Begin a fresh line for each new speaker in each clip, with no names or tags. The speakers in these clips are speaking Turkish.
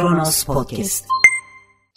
Kronos Podcast.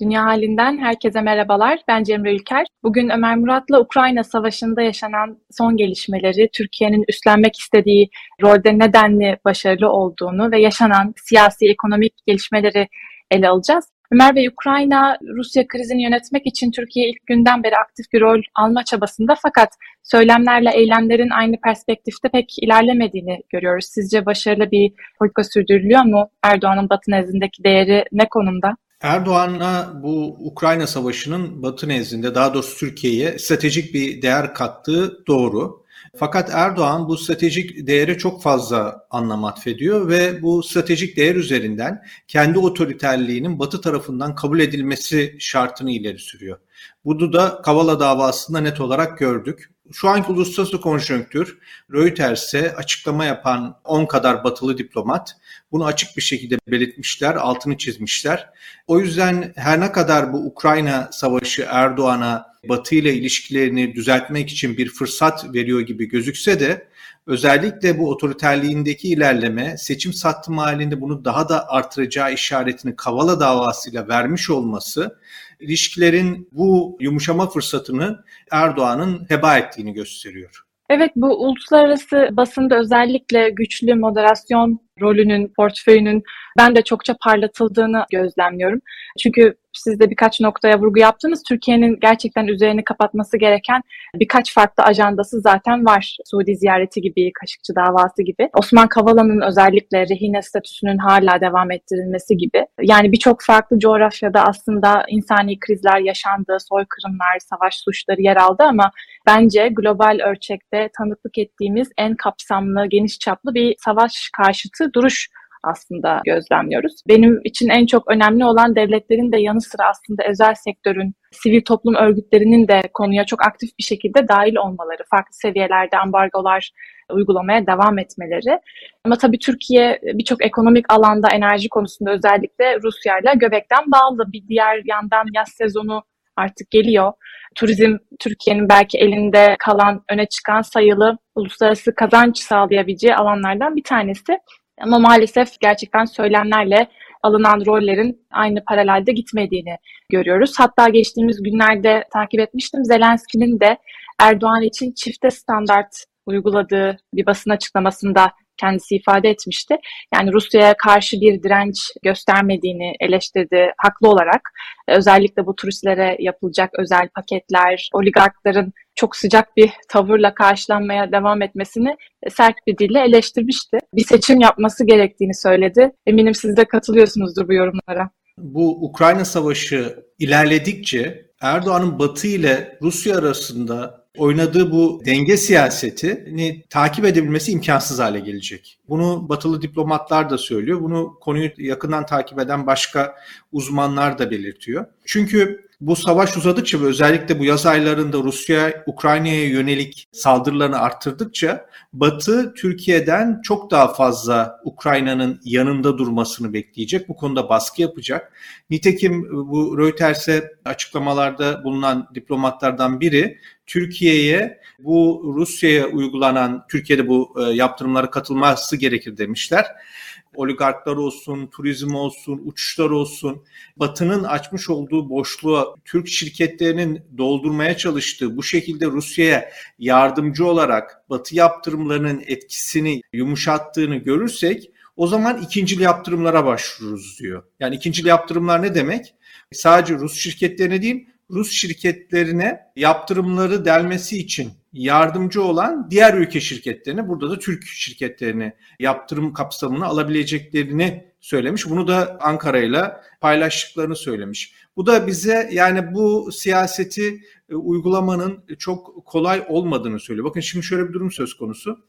Dünya halinden herkese merhabalar. Ben Cemre Ülker. Bugün Ömer Murat'la Ukrayna Savaşı'nda yaşanan son gelişmeleri, Türkiye'nin üstlenmek istediği rolde nedenli başarılı olduğunu ve yaşanan siyasi, ekonomik gelişmeleri ele alacağız. Ömer Bey, Ukrayna Rusya krizini yönetmek için Türkiye ilk günden beri aktif bir rol alma çabasında fakat söylemlerle eylemlerin aynı perspektifte pek ilerlemediğini görüyoruz. Sizce başarılı bir politika sürdürülüyor mu? Erdoğan'ın Batı nezdindeki değeri ne konumda?
Erdoğan'a bu Ukrayna Savaşı'nın Batı nezdinde daha doğrusu Türkiye'ye stratejik bir değer kattığı doğru. Fakat Erdoğan bu stratejik değere çok fazla anlam atfediyor ve bu stratejik değer üzerinden kendi otoriterliğinin Batı tarafından kabul edilmesi şartını ileri sürüyor. Bunu da Kavala davasında net olarak gördük. Şu anki uluslararası konjonktür Reuters'e açıklama yapan 10 kadar batılı diplomat bunu açık bir şekilde belirtmişler, altını çizmişler. O yüzden her ne kadar bu Ukrayna savaşı Erdoğan'a Batı ile ilişkilerini düzeltmek için bir fırsat veriyor gibi gözükse de özellikle bu otoriterliğindeki ilerleme seçim sattım halinde bunu daha da artıracağı işaretini Kavala davasıyla vermiş olması ilişkilerin bu yumuşama fırsatını Erdoğan'ın heba ettiğini gösteriyor.
Evet bu uluslararası basında özellikle güçlü moderasyon rolünün, portföyünün ben de çokça parlatıldığını gözlemliyorum. Çünkü siz de birkaç noktaya vurgu yaptınız. Türkiye'nin gerçekten üzerini kapatması gereken birkaç farklı ajandası zaten var. Suudi ziyareti gibi, Kaşıkçı davası gibi. Osman Kavala'nın özellikle rehine statüsünün hala devam ettirilmesi gibi. Yani birçok farklı coğrafyada aslında insani krizler yaşandı, soykırımlar, savaş suçları yer aldı ama bence global ölçekte tanıklık ettiğimiz en kapsamlı, geniş çaplı bir savaş karşıtı duruş aslında gözlemliyoruz. Benim için en çok önemli olan devletlerin de yanı sıra aslında özel sektörün, sivil toplum örgütlerinin de konuya çok aktif bir şekilde dahil olmaları, farklı seviyelerde ambargolar uygulamaya devam etmeleri. Ama tabii Türkiye birçok ekonomik alanda enerji konusunda özellikle Rusya ile göbekten bağlı. Bir diğer yandan yaz sezonu artık geliyor. Turizm Türkiye'nin belki elinde kalan öne çıkan sayılı uluslararası kazanç sağlayabileceği alanlardan bir tanesi. Ama maalesef gerçekten söylemlerle alınan rollerin aynı paralelde gitmediğini görüyoruz. Hatta geçtiğimiz günlerde takip etmiştim. Zelenski'nin de Erdoğan için çifte standart uyguladığı bir basın açıklamasında kendisi ifade etmişti. Yani Rusya'ya karşı bir direnç göstermediğini eleştirdi haklı olarak. Özellikle bu turistlere yapılacak özel paketler, oligarkların çok sıcak bir tavırla karşılanmaya devam etmesini sert bir dille eleştirmişti. Bir seçim yapması gerektiğini söyledi. Eminim siz de katılıyorsunuzdur bu yorumlara.
Bu Ukrayna Savaşı ilerledikçe Erdoğan'ın Batı ile Rusya arasında oynadığı bu denge siyasetini takip edebilmesi imkansız hale gelecek. Bunu batılı diplomatlar da söylüyor. Bunu konuyu yakından takip eden başka uzmanlar da belirtiyor. Çünkü bu savaş uzadıkça ve özellikle bu yaz aylarında Rusya Ukrayna'ya yönelik saldırılarını arttırdıkça Batı Türkiye'den çok daha fazla Ukrayna'nın yanında durmasını bekleyecek. Bu konuda baskı yapacak. Nitekim bu Reuters'e açıklamalarda bulunan diplomatlardan biri Türkiye'ye bu Rusya'ya uygulanan Türkiye'de bu e, yaptırımlara katılması gerekir demişler oligarklar olsun, turizm olsun, uçuşlar olsun, Batı'nın açmış olduğu boşluğa Türk şirketlerinin doldurmaya çalıştığı bu şekilde Rusya'ya yardımcı olarak Batı yaptırımlarının etkisini yumuşattığını görürsek o zaman ikincil yaptırımlara başvururuz diyor. Yani ikincil yaptırımlar ne demek? Sadece Rus şirketlerine değil, Rus şirketlerine yaptırımları delmesi için yardımcı olan diğer ülke şirketlerine burada da Türk şirketlerini yaptırım kapsamını alabileceklerini söylemiş. Bunu da Ankara ile paylaştıklarını söylemiş. Bu da bize yani bu siyaseti e, uygulamanın çok kolay olmadığını söylüyor. Bakın şimdi şöyle bir durum söz konusu.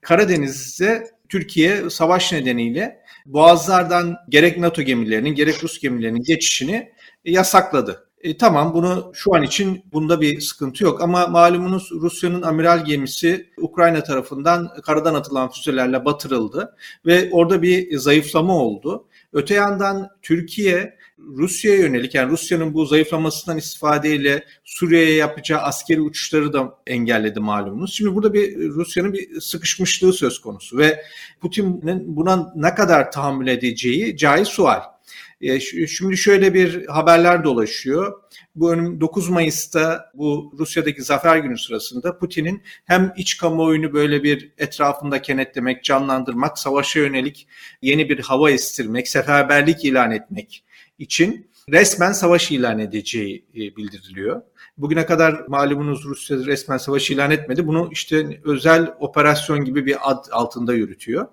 Karadeniz'de Türkiye savaş nedeniyle boğazlardan gerek NATO gemilerinin gerek Rus gemilerinin geçişini yasakladı. E, tamam bunu şu an için bunda bir sıkıntı yok ama malumunuz Rusya'nın amiral gemisi Ukrayna tarafından karadan atılan füzelerle batırıldı ve orada bir zayıflama oldu. Öte yandan Türkiye Rusya'ya yönelik yani Rusya'nın bu zayıflamasından istifadeyle Suriye'ye yapacağı askeri uçuşları da engelledi malumunuz. Şimdi burada bir Rusya'nın bir sıkışmışlığı söz konusu ve Putin'in buna ne kadar tahammül edeceği caiz sual. E, şimdi şöyle bir haberler dolaşıyor. Bu 9 Mayıs'ta bu Rusya'daki zafer günü sırasında Putin'in hem iç kamuoyunu böyle bir etrafında kenetlemek, canlandırmak, savaşa yönelik yeni bir hava estirmek, seferberlik ilan etmek için resmen savaş ilan edeceği e, bildiriliyor. Bugüne kadar malumunuz Rusya resmen savaş ilan etmedi. Bunu işte özel operasyon gibi bir ad altında yürütüyor.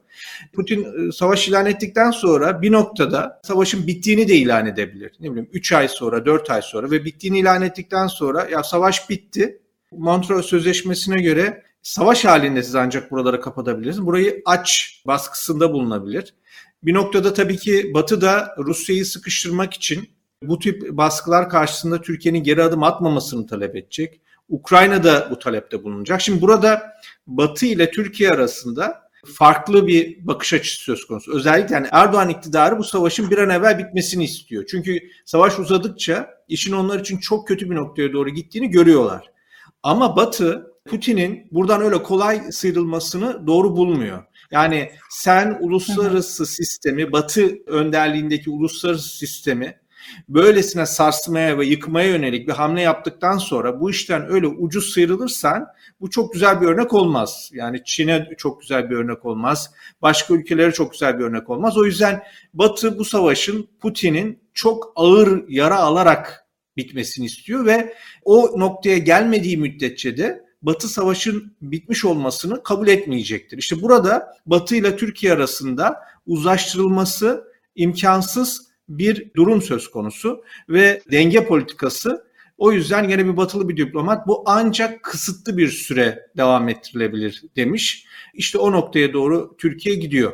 Putin e, savaş ilan ettikten sonra bir noktada savaşın bittiğini de ilan edebilir. Ne bileyim 3 ay sonra, 4 ay sonra ve bittiğini ilan ettikten sonra ya savaş bitti. Montreux Sözleşmesi'ne göre savaş halinde siz ancak buraları kapatabilirsiniz. Burayı aç baskısında bulunabilir. Bir noktada tabii ki Batı da Rusya'yı sıkıştırmak için bu tip baskılar karşısında Türkiye'nin geri adım atmamasını talep edecek. Ukrayna da bu talepte bulunacak. Şimdi burada Batı ile Türkiye arasında farklı bir bakış açısı söz konusu. Özellikle yani Erdoğan iktidarı bu savaşın bir an evvel bitmesini istiyor. Çünkü savaş uzadıkça işin onlar için çok kötü bir noktaya doğru gittiğini görüyorlar. Ama Batı Putin'in buradan öyle kolay sıyrılmasını doğru bulmuyor. Yani sen uluslararası sistemi, Batı önderliğindeki uluslararası sistemi böylesine sarsmaya ve yıkmaya yönelik bir hamle yaptıktan sonra bu işten öyle ucuz sıyrılırsan bu çok güzel bir örnek olmaz. Yani Çin'e çok güzel bir örnek olmaz. Başka ülkelere çok güzel bir örnek olmaz. O yüzden Batı bu savaşın Putin'in çok ağır yara alarak bitmesini istiyor ve o noktaya gelmediği müddetçe de Batı savaşın bitmiş olmasını kabul etmeyecektir. İşte burada Batı ile Türkiye arasında uzlaştırılması imkansız bir durum söz konusu ve denge politikası o yüzden yine bir batılı bir diplomat bu ancak kısıtlı bir süre devam ettirilebilir demiş. İşte o noktaya doğru Türkiye gidiyor.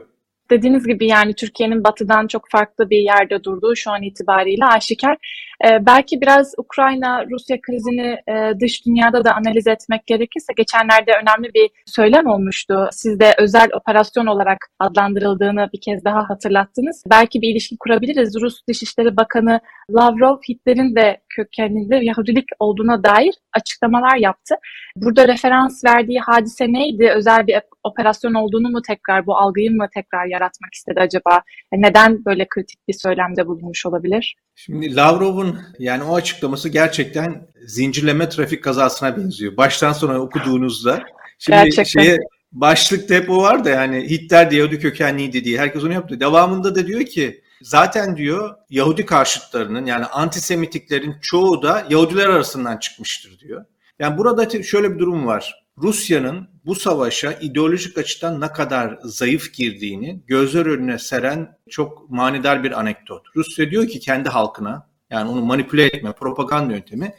Dediğiniz gibi yani Türkiye'nin batıdan çok farklı bir yerde durduğu şu an itibariyle aşikar. Ee, belki biraz Ukrayna-Rusya krizini e, dış dünyada da analiz etmek gerekirse geçenlerde önemli bir söylem olmuştu. Siz de özel operasyon olarak adlandırıldığını bir kez daha hatırlattınız. Belki bir ilişki kurabiliriz. Rus Dışişleri Bakanı Lavrov Hitler'in de kökeninde Yahudilik olduğuna dair açıklamalar yaptı. Burada referans verdiği hadise neydi? Özel bir operasyon olduğunu mu tekrar, bu algıyı mı tekrar yaratmak istedi acaba? Neden böyle kritik bir söylemde bulunmuş olabilir?
Şimdi Lavrov'un yani o açıklaması gerçekten zincirleme trafik kazasına benziyor. Baştan sona okuduğunuzda. Şimdi gerçekten. şeye başlıkta hep o var da yani Hitler de Yahudi kökenliydi diye herkes onu yaptı. Devamında da diyor ki zaten diyor Yahudi karşıtlarının yani antisemitiklerin çoğu da Yahudiler arasından çıkmıştır diyor. Yani burada şöyle bir durum var. Rusya'nın bu savaşa ideolojik açıdan ne kadar zayıf girdiğini gözler önüne seren çok manidar bir anekdot. Rusya diyor ki kendi halkına yani onu manipüle etme propaganda yöntemi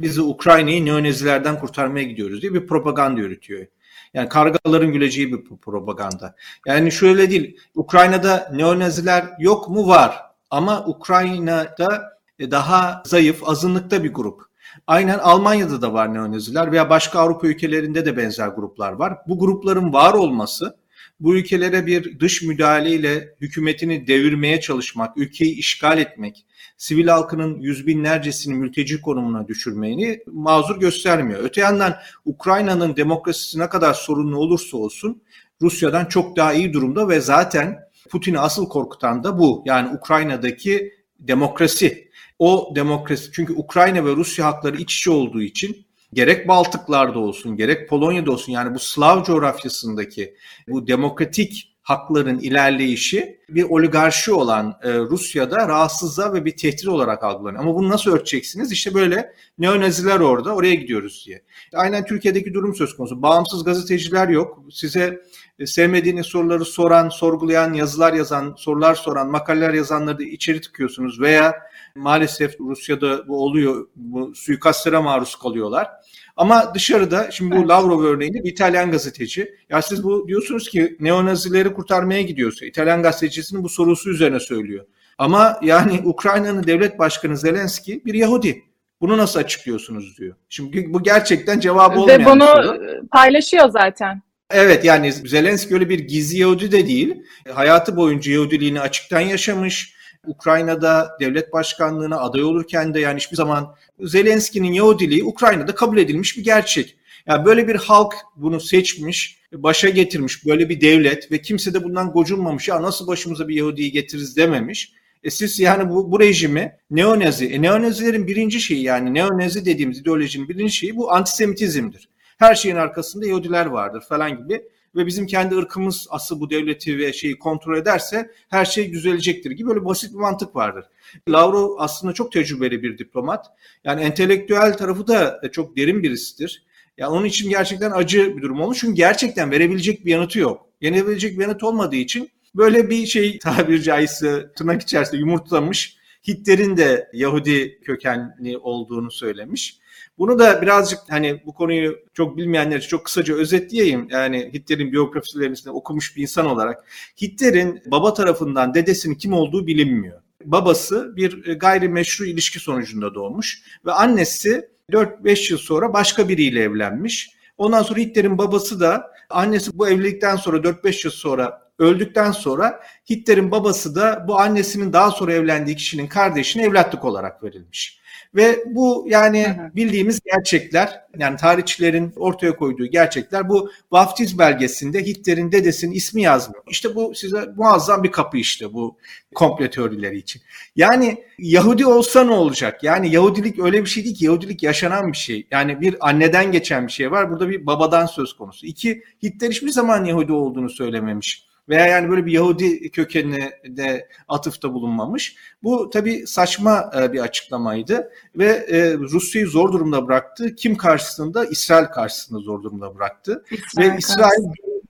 bizi Ukrayna'yı neonezilerden kurtarmaya gidiyoruz diye bir propaganda yürütüyor. Yani kargaların güleceği bir propaganda. Yani şöyle değil, Ukrayna'da neonaziler yok mu? Var. Ama Ukrayna'da daha zayıf, azınlıkta bir grup. Aynen Almanya'da da var neonaziler veya başka Avrupa ülkelerinde de benzer gruplar var. Bu grupların var olması bu ülkelere bir dış müdahaleyle hükümetini devirmeye çalışmak, ülkeyi işgal etmek, sivil halkının yüz binlercesini mülteci konumuna düşürmeyini mazur göstermiyor. Öte yandan Ukrayna'nın demokrasisi ne kadar sorunlu olursa olsun Rusya'dan çok daha iyi durumda ve zaten Putin'i asıl korkutan da bu. Yani Ukrayna'daki demokrasi o demokrasi çünkü Ukrayna ve Rusya hakları iç içe olduğu için gerek Baltıklarda olsun gerek Polonya'da olsun yani bu Slav coğrafyasındaki bu demokratik hakların ilerleyişi bir oligarşi olan e, Rusya'da rahatsızlığa ve bir tehdit olarak algılanıyor. Ama bunu nasıl örteceksiniz? İşte böyle neonaziler orada, oraya gidiyoruz diye. Aynen Türkiye'deki durum söz konusu. Bağımsız gazeteciler yok. Size e, sevmediğiniz soruları soran, sorgulayan, yazılar yazan, sorular soran, makaleler yazanları da içeri tıkıyorsunuz veya maalesef Rusya'da bu oluyor, bu suikastlere maruz kalıyorlar. Ama dışarıda şimdi bu evet. Lavrov örneğinde bir İtalyan gazeteci. Ya siz bu diyorsunuz ki neonazileri kurtarmaya gidiyorsa İtalyan gazetecisinin bu sorusu üzerine söylüyor. Ama yani Ukrayna'nın devlet başkanı Zelenski bir Yahudi. Bunu nasıl açıklıyorsunuz diyor. Şimdi bu gerçekten cevabı olmayan
Ve bunu soru. paylaşıyor zaten.
Evet yani Zelenski öyle bir gizli Yahudi de değil. Hayatı boyunca Yahudiliğini açıktan yaşamış Ukrayna'da devlet başkanlığına aday olurken de yani hiçbir zaman Zelenski'nin Yahudiliği Ukrayna'da kabul edilmiş bir gerçek. Yani böyle bir halk bunu seçmiş, başa getirmiş böyle bir devlet ve kimse de bundan gocunmamış. Ya nasıl başımıza bir Yahudi'yi getiririz dememiş. E siz yani bu, bu rejimi neonazi, e neonazilerin birinci şeyi yani neonazi dediğimiz ideolojinin birinci şeyi bu antisemitizmdir. Her şeyin arkasında Yahudiler vardır falan gibi ve bizim kendi ırkımız asıl bu devleti ve şeyi kontrol ederse her şey düzelecektir gibi böyle basit bir mantık vardır. Lavrov aslında çok tecrübeli bir diplomat. Yani entelektüel tarafı da çok derin birisidir. Yani onun için gerçekten acı bir durum olmuş. Çünkü gerçekten verebilecek bir yanıtı yok. Yenebilecek bir yanıt olmadığı için böyle bir şey tabiri caizse tırnak içerisinde yumurtlamış. Hitler'in de Yahudi kökenli olduğunu söylemiş. Bunu da birazcık hani bu konuyu çok bilmeyenler için çok kısaca özetleyeyim. Yani Hitler'in biyografilerini okumuş bir insan olarak. Hitler'in baba tarafından dedesinin kim olduğu bilinmiyor. Babası bir gayrimeşru ilişki sonucunda doğmuş ve annesi 4-5 yıl sonra başka biriyle evlenmiş. Ondan sonra Hitler'in babası da annesi bu evlilikten sonra 4-5 yıl sonra öldükten sonra Hitler'in babası da bu annesinin daha sonra evlendiği kişinin kardeşine evlatlık olarak verilmiş. Ve bu yani bildiğimiz gerçekler yani tarihçilerin ortaya koyduğu gerçekler bu vaftiz belgesinde Hitler'in dedesinin ismi yazmıyor. İşte bu size muazzam bir kapı işte bu komple teorileri için. Yani Yahudi olsa ne olacak? Yani Yahudilik öyle bir şey değil ki Yahudilik yaşanan bir şey. Yani bir anneden geçen bir şey var. Burada bir babadan söz konusu. İki Hitler hiçbir zaman Yahudi olduğunu söylememiş veya yani böyle bir Yahudi kökenine de atıfta bulunmamış. Bu tabii saçma e, bir açıklamaydı ve e, Rusya'yı zor durumda bıraktı. Kim karşısında? İsrail karşısında zor durumda bıraktı. İsrail ve İsrail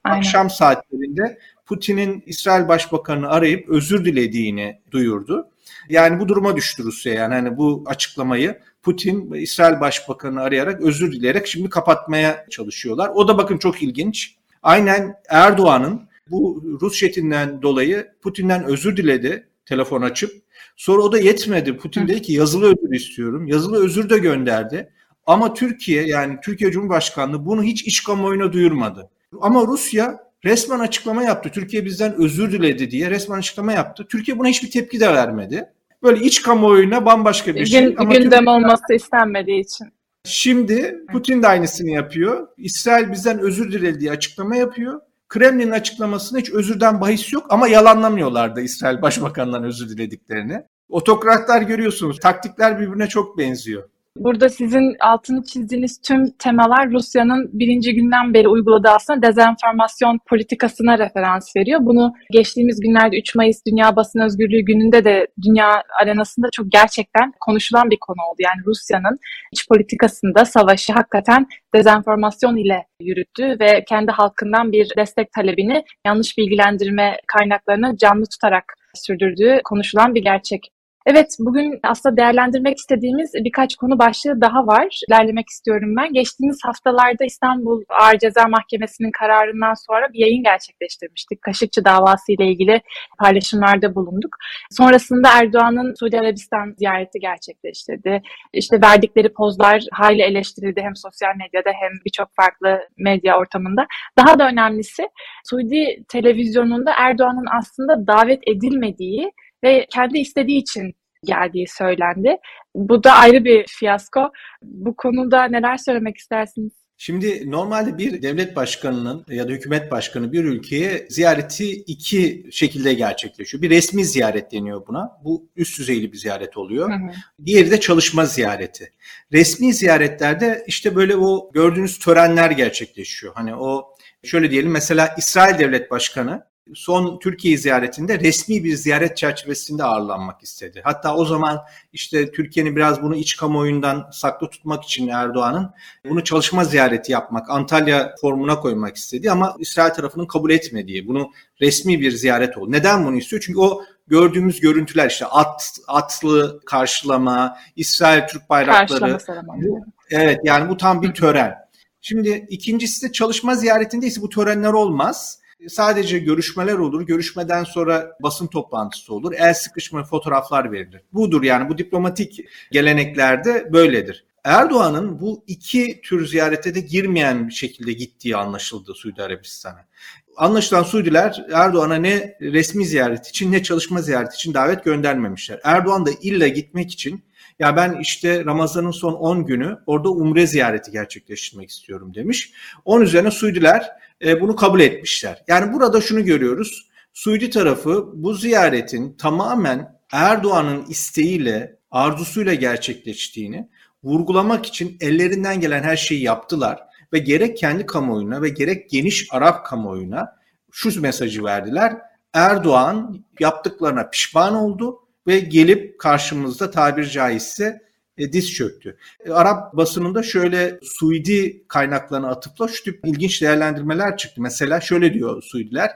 akşam saatlerinde Putin'in İsrail Başbakanı'nı arayıp özür dilediğini duyurdu. Yani bu duruma düştü Rusya yani hani bu açıklamayı Putin İsrail Başbakanı'nı arayarak özür dileyerek şimdi kapatmaya çalışıyorlar. O da bakın çok ilginç. Aynen Erdoğan'ın bu Rus jetinden dolayı Putin'den özür diledi telefon açıp. Sonra o da yetmedi. Putin dedi ki yazılı özür istiyorum. Yazılı özür de gönderdi. Ama Türkiye yani Türkiye Cumhurbaşkanlığı bunu hiç iç kamuoyuna duyurmadı. Ama Rusya resmen açıklama yaptı. Türkiye bizden özür diledi diye resmen açıklama yaptı. Türkiye buna hiçbir tepki de vermedi. Böyle iç kamuoyuna bambaşka bir şey.
Gün, Ama gündem Türkiye... olması istenmediği için.
Şimdi Putin de aynısını yapıyor. İsrail bizden özür diledi diye açıklama yapıyor. Kremlin'in açıklamasında hiç özürden bahis yok ama yalanlamıyorlar da İsrail Başbakanı'ndan özür dilediklerini. Otokratlar görüyorsunuz taktikler birbirine çok benziyor.
Burada sizin altını çizdiğiniz tüm temalar Rusya'nın birinci günden beri uyguladığı aslında dezenformasyon politikasına referans veriyor. Bunu geçtiğimiz günlerde 3 Mayıs Dünya Basın Özgürlüğü gününde de dünya arenasında çok gerçekten konuşulan bir konu oldu. Yani Rusya'nın iç politikasında savaşı hakikaten dezenformasyon ile yürüttü ve kendi halkından bir destek talebini yanlış bilgilendirme kaynaklarını canlı tutarak sürdürdüğü konuşulan bir gerçek. Evet, bugün aslında değerlendirmek istediğimiz birkaç konu başlığı daha var. İlerlemek istiyorum ben. Geçtiğimiz haftalarda İstanbul Ağır Ceza Mahkemesi'nin kararından sonra bir yayın gerçekleştirmiştik. Kaşıkçı davası ile ilgili paylaşımlarda bulunduk. Sonrasında Erdoğan'ın Suudi Arabistan ziyareti gerçekleştirdi. İşte verdikleri pozlar hayli eleştirildi hem sosyal medyada hem birçok farklı medya ortamında. Daha da önemlisi Suudi televizyonunda Erdoğan'ın aslında davet edilmediği ve kendi istediği için geldiği söylendi. Bu da ayrı bir fiyasko. Bu konuda neler söylemek istersiniz?
Şimdi normalde bir devlet başkanının ya da hükümet başkanı bir ülkeye ziyareti iki şekilde gerçekleşiyor. Bir resmi ziyaret deniyor buna. Bu üst düzeyli bir ziyaret oluyor. Hı hı. Diğeri de çalışma ziyareti. Resmi ziyaretlerde işte böyle o gördüğünüz törenler gerçekleşiyor. Hani o şöyle diyelim mesela İsrail Devlet Başkanı son Türkiye ziyaretinde resmi bir ziyaret çerçevesinde ağırlanmak istedi. Hatta o zaman işte Türkiye'nin biraz bunu iç kamuoyundan saklı tutmak için Erdoğan'ın bunu çalışma ziyareti yapmak, Antalya formuna koymak istedi ama İsrail tarafının kabul etmediği, bunu resmi bir ziyaret oldu. Neden bunu istiyor? Çünkü o gördüğümüz görüntüler işte at atlı karşılama, İsrail Türk bayrakları. Evet yani bu tam bir tören. Şimdi ikincisi de çalışma ziyaretinde ise bu törenler olmaz sadece görüşmeler olur. Görüşmeden sonra basın toplantısı olur. El sıkışma fotoğraflar verilir. Budur yani bu diplomatik geleneklerde böyledir. Erdoğan'ın bu iki tür ziyarete de girmeyen bir şekilde gittiği anlaşıldı Suudi Arabistan'a. Anlaşılan Suudiler Erdoğan'a ne resmi ziyaret için ne çalışma ziyaret için davet göndermemişler. Erdoğan da illa gitmek için ya ben işte Ramazan'ın son 10 günü orada umre ziyareti gerçekleştirmek istiyorum demiş. Onun üzerine Suudiler e, bunu kabul etmişler. Yani burada şunu görüyoruz. Suudi tarafı bu ziyaretin tamamen Erdoğan'ın isteğiyle, arzusuyla gerçekleştiğini vurgulamak için ellerinden gelen her şeyi yaptılar ve gerek kendi kamuoyuna ve gerek geniş Arap kamuoyuna şu mesajı verdiler. Erdoğan yaptıklarına pişman oldu ve gelip karşımızda tabir caizse e, diz çöktü. E, Arap basınında şöyle Suudi kaynaklarına atıfla şu tip ilginç değerlendirmeler çıktı. Mesela şöyle diyor Suudiler.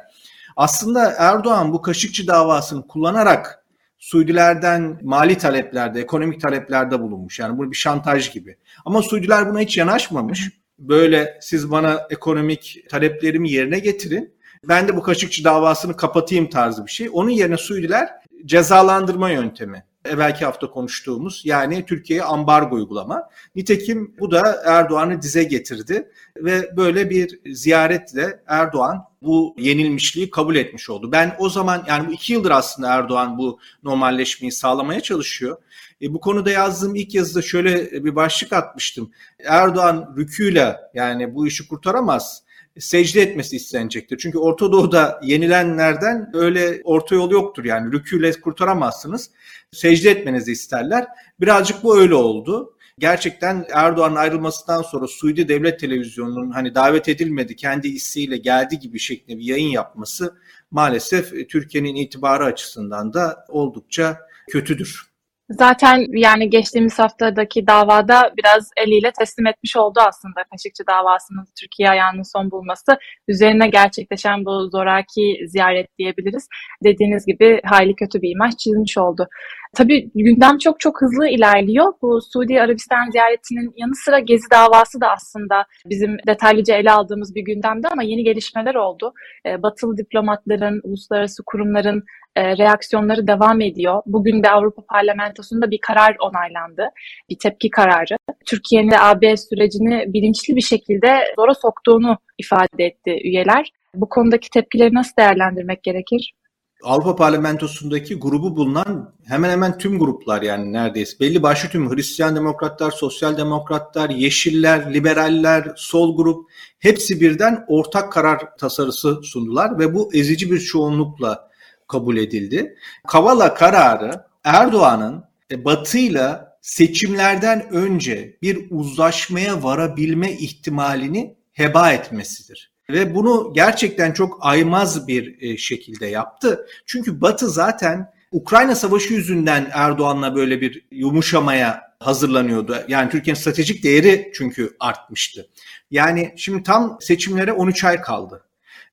Aslında Erdoğan bu Kaşıkçı davasını kullanarak Suudilerden mali taleplerde, ekonomik taleplerde bulunmuş. Yani bu bir şantaj gibi. Ama Suudiler buna hiç yanaşmamış. Böyle siz bana ekonomik taleplerimi yerine getirin. Ben de bu Kaşıkçı davasını kapatayım tarzı bir şey. Onun yerine Suudiler cezalandırma yöntemi evvelki hafta konuştuğumuz yani Türkiye'ye ambargo uygulama. Nitekim bu da Erdoğan'ı dize getirdi ve böyle bir ziyaretle Erdoğan bu yenilmişliği kabul etmiş oldu. Ben o zaman yani bu iki yıldır aslında Erdoğan bu normalleşmeyi sağlamaya çalışıyor. E, bu konuda yazdığım ilk yazıda şöyle bir başlık atmıştım. Erdoğan rüküyle yani bu işi kurtaramaz secde etmesi istenecektir. Çünkü Orta Doğu'da yenilenlerden öyle orta yol yoktur yani rüküyle kurtaramazsınız. Secde etmenizi isterler. Birazcık bu öyle oldu. Gerçekten Erdoğan'ın ayrılmasından sonra Suudi Devlet Televizyonu'nun hani davet edilmedi kendi isteğiyle geldi gibi şeklinde bir yayın yapması maalesef Türkiye'nin itibarı açısından da oldukça kötüdür.
Zaten yani geçtiğimiz haftadaki davada biraz eliyle teslim etmiş oldu aslında Kaşıkçı davasının Türkiye ayağının son bulması. Üzerine gerçekleşen bu zoraki ziyaret diyebiliriz. Dediğiniz gibi hayli kötü bir imaj çizmiş oldu. Tabii gündem çok çok hızlı ilerliyor. Bu Suudi Arabistan ziyaretinin yanı sıra Gezi davası da aslında bizim detaylıca ele aldığımız bir gündemde ama yeni gelişmeler oldu. Ee, batılı diplomatların, uluslararası kurumların e, reaksiyonları devam ediyor. Bugün de Avrupa Parlamentosu'nda bir karar onaylandı. Bir tepki kararı. Türkiye'nin AB sürecini bilinçli bir şekilde zora soktuğunu ifade etti üyeler. Bu konudaki tepkileri nasıl değerlendirmek gerekir?
Avrupa Parlamentosu'ndaki grubu bulunan hemen hemen tüm gruplar yani neredeyse belli başlı tüm Hristiyan demokratlar, sosyal demokratlar, yeşiller, liberaller, sol grup hepsi birden ortak karar tasarısı sundular ve bu ezici bir çoğunlukla kabul edildi. Kavala kararı Erdoğan'ın e, Batı'yla seçimlerden önce bir uzlaşmaya varabilme ihtimalini heba etmesidir. Ve bunu gerçekten çok aymaz bir e, şekilde yaptı. Çünkü Batı zaten Ukrayna Savaşı yüzünden Erdoğan'la böyle bir yumuşamaya hazırlanıyordu. Yani Türkiye'nin stratejik değeri çünkü artmıştı. Yani şimdi tam seçimlere 13 ay kaldı.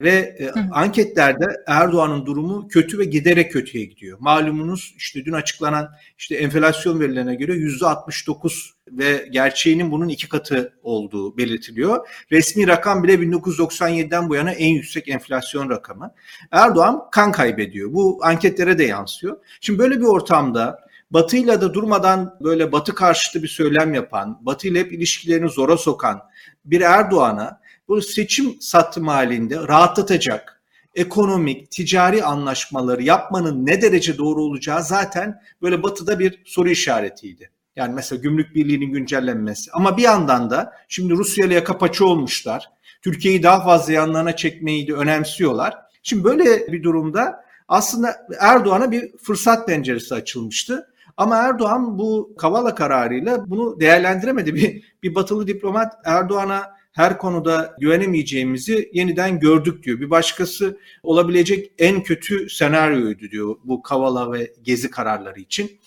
Ve e, anketlerde Erdoğan'ın durumu kötü ve giderek kötüye gidiyor. Malumunuz işte dün açıklanan işte enflasyon verilerine göre yüzde 69 ve gerçeğinin bunun iki katı olduğu belirtiliyor. Resmi rakam bile 1997'den bu yana en yüksek enflasyon rakamı. Erdoğan kan kaybediyor. Bu anketlere de yansıyor. Şimdi böyle bir ortamda Batı'yla da durmadan böyle Batı karşıtı bir söylem yapan, Batı ile hep ilişkilerini zora sokan bir Erdoğan'a bu seçim satım halinde rahatlatacak ekonomik, ticari anlaşmaları yapmanın ne derece doğru olacağı zaten böyle batıda bir soru işaretiydi. Yani mesela gümrük birliğinin güncellenmesi. Ama bir yandan da şimdi Rusya ile yaka paça olmuşlar. Türkiye'yi daha fazla yanlarına çekmeyi de önemsiyorlar. Şimdi böyle bir durumda aslında Erdoğan'a bir fırsat penceresi açılmıştı. Ama Erdoğan bu Kavala kararıyla bunu değerlendiremedi. Bir, bir batılı diplomat Erdoğan'a her konuda güvenemeyeceğimizi yeniden gördük diyor. Bir başkası olabilecek en kötü senaryoydu diyor bu Kavala ve Gezi kararları için.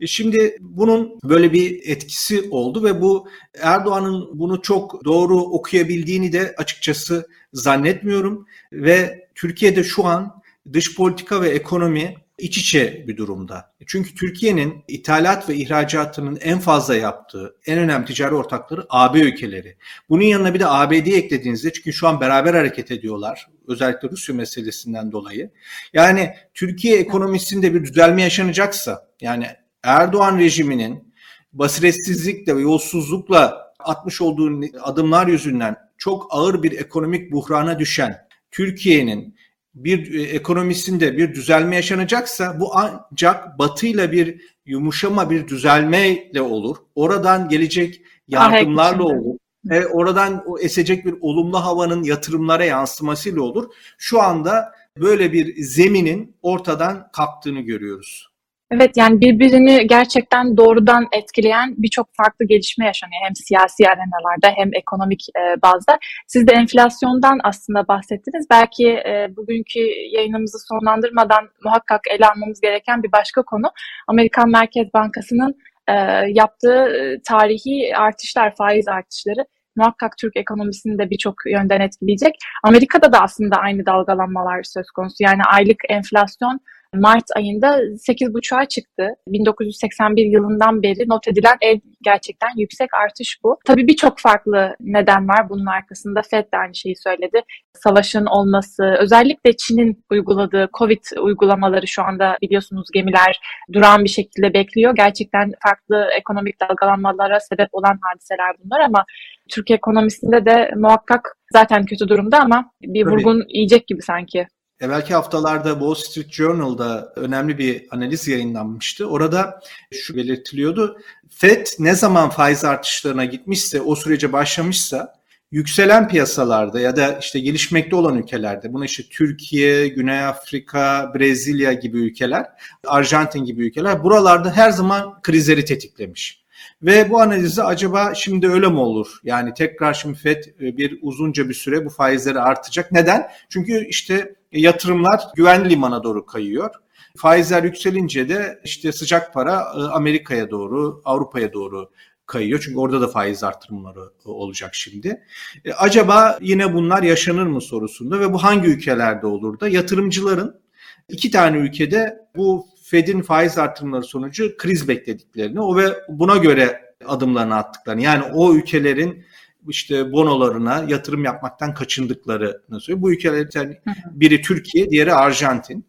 E, şimdi bunun böyle bir etkisi oldu ve bu Erdoğan'ın bunu çok doğru okuyabildiğini de açıkçası zannetmiyorum ve Türkiye'de şu an dış politika ve ekonomi iç içe bir durumda. Çünkü Türkiye'nin ithalat ve ihracatının en fazla yaptığı en önemli ticari ortakları AB ülkeleri. Bunun yanına bir de ABD'yi eklediğinizde çünkü şu an beraber hareket ediyorlar. Özellikle Rusya meselesinden dolayı. Yani Türkiye ekonomisinde bir düzelme yaşanacaksa yani Erdoğan rejiminin basiretsizlikle ve yolsuzlukla atmış olduğu adımlar yüzünden çok ağır bir ekonomik buhrana düşen Türkiye'nin bir e, ekonomisinde bir düzelme yaşanacaksa bu ancak batıyla bir yumuşama bir düzelmeyle olur. Oradan gelecek yardımlarla olur. E, oradan o esecek bir olumlu havanın yatırımlara yansımasıyla olur. Şu anda böyle bir zeminin ortadan kalktığını görüyoruz.
Evet yani birbirini gerçekten doğrudan etkileyen birçok farklı gelişme yaşanıyor. Hem siyasi arenalarda hem ekonomik e, bazda. Siz de enflasyondan aslında bahsettiniz. Belki e, bugünkü yayınımızı sonlandırmadan muhakkak ele almamız gereken bir başka konu. Amerikan Merkez Bankası'nın e, yaptığı e, tarihi artışlar, faiz artışları muhakkak Türk ekonomisini de birçok yönden etkileyecek. Amerika'da da aslında aynı dalgalanmalar söz konusu. Yani aylık enflasyon Mart ayında 8,5'a çıktı. 1981 yılından beri not edilen en gerçekten yüksek artış bu. Tabii birçok farklı neden var bunun arkasında. FED de aynı şeyi söyledi. Savaşın olması, özellikle Çin'in uyguladığı Covid uygulamaları şu anda biliyorsunuz gemiler duran bir şekilde bekliyor. Gerçekten farklı ekonomik dalgalanmalara sebep olan hadiseler bunlar ama Türkiye ekonomisinde de muhakkak zaten kötü durumda ama bir vurgun Tabii. yiyecek gibi sanki.
Evvelki haftalarda Wall Street Journal'da önemli bir analiz yayınlanmıştı. Orada şu belirtiliyordu. FED ne zaman faiz artışlarına gitmişse, o sürece başlamışsa yükselen piyasalarda ya da işte gelişmekte olan ülkelerde, buna işte Türkiye, Güney Afrika, Brezilya gibi ülkeler, Arjantin gibi ülkeler buralarda her zaman krizleri tetiklemiş. Ve bu analizi acaba şimdi öyle mi olur? Yani tekrar şimdi FED e, bir uzunca bir süre bu faizleri artacak. Neden? Çünkü işte yatırımlar güvenli limana doğru kayıyor. Faizler yükselince de işte sıcak para e, Amerika'ya doğru, Avrupa'ya doğru kayıyor. Çünkü orada da faiz artırımları e, olacak şimdi. E, acaba yine bunlar yaşanır mı sorusunda ve bu hangi ülkelerde olur da yatırımcıların iki tane ülkede bu Fed'in faiz artırımları sonucu kriz beklediklerini o ve buna göre adımlarını attıklarını yani o ülkelerin işte bonolarına yatırım yapmaktan kaçındıklarını söylüyor. Bu ülkelerden biri Türkiye, diğeri Arjantin.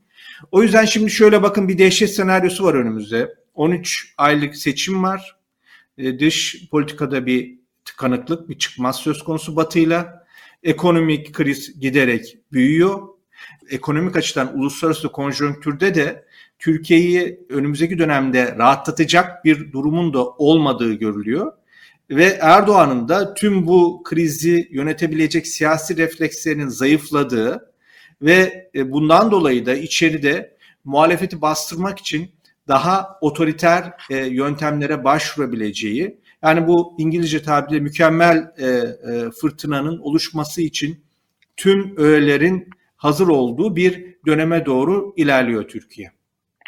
O yüzden şimdi şöyle bakın bir dehşet senaryosu var önümüzde. 13 aylık seçim var. E, dış politikada bir tıkanıklık, bir çıkmaz söz konusu batıyla. Ekonomik kriz giderek büyüyor. Ekonomik açıdan uluslararası konjonktürde de Türkiye'yi önümüzdeki dönemde rahatlatacak bir durumun da olmadığı görülüyor ve Erdoğan'ın da tüm bu krizi yönetebilecek siyasi reflekslerinin zayıfladığı ve e, bundan dolayı da içeride muhalefeti bastırmak için daha otoriter e, yöntemlere başvurabileceği yani bu İngilizce tabirle mükemmel e, fırtınanın oluşması için tüm öğelerin hazır olduğu bir döneme doğru ilerliyor Türkiye.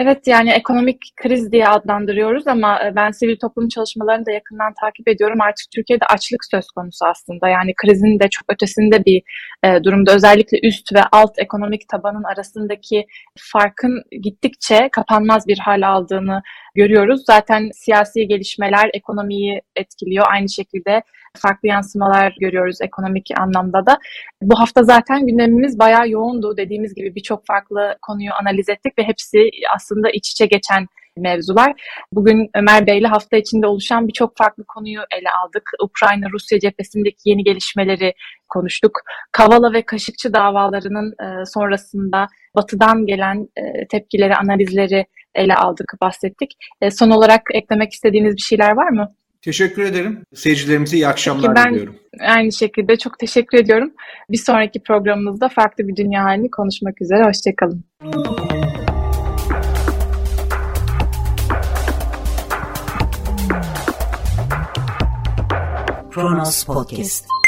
Evet yani ekonomik kriz diye adlandırıyoruz ama e, ben sivil toplum çalışmalarını da yakından takip ediyorum. Artık Türkiye'de açlık söz konusu aslında. Yani krizin de çok ötesinde bir e, durumda. Özellikle üst ve alt ekonomik tabanın arasındaki farkın gittikçe kapanmaz bir hal aldığını görüyoruz. Zaten siyasi gelişmeler ekonomiyi etkiliyor. Aynı şekilde farklı yansımalar görüyoruz ekonomik anlamda da. Bu hafta zaten gündemimiz bayağı yoğundu. Dediğimiz gibi birçok farklı konuyu analiz ettik ve hepsi aslında iç içe geçen mevzular. Bugün Ömer Bey'le hafta içinde oluşan birçok farklı konuyu ele aldık. Ukrayna-Rusya cephesindeki yeni gelişmeleri konuştuk. Kavala ve Kaşıkçı davalarının e, sonrasında batıdan gelen e, tepkileri, analizleri ele aldık, bahsettik. E, son olarak eklemek istediğiniz bir şeyler var mı?
Teşekkür ederim. Seyircilerimize iyi akşamlar ben diliyorum.
Aynı şekilde çok teşekkür ediyorum. Bir sonraki programımızda farklı bir dünya halini konuşmak üzere. Hoşçakalın. Kronos Podcast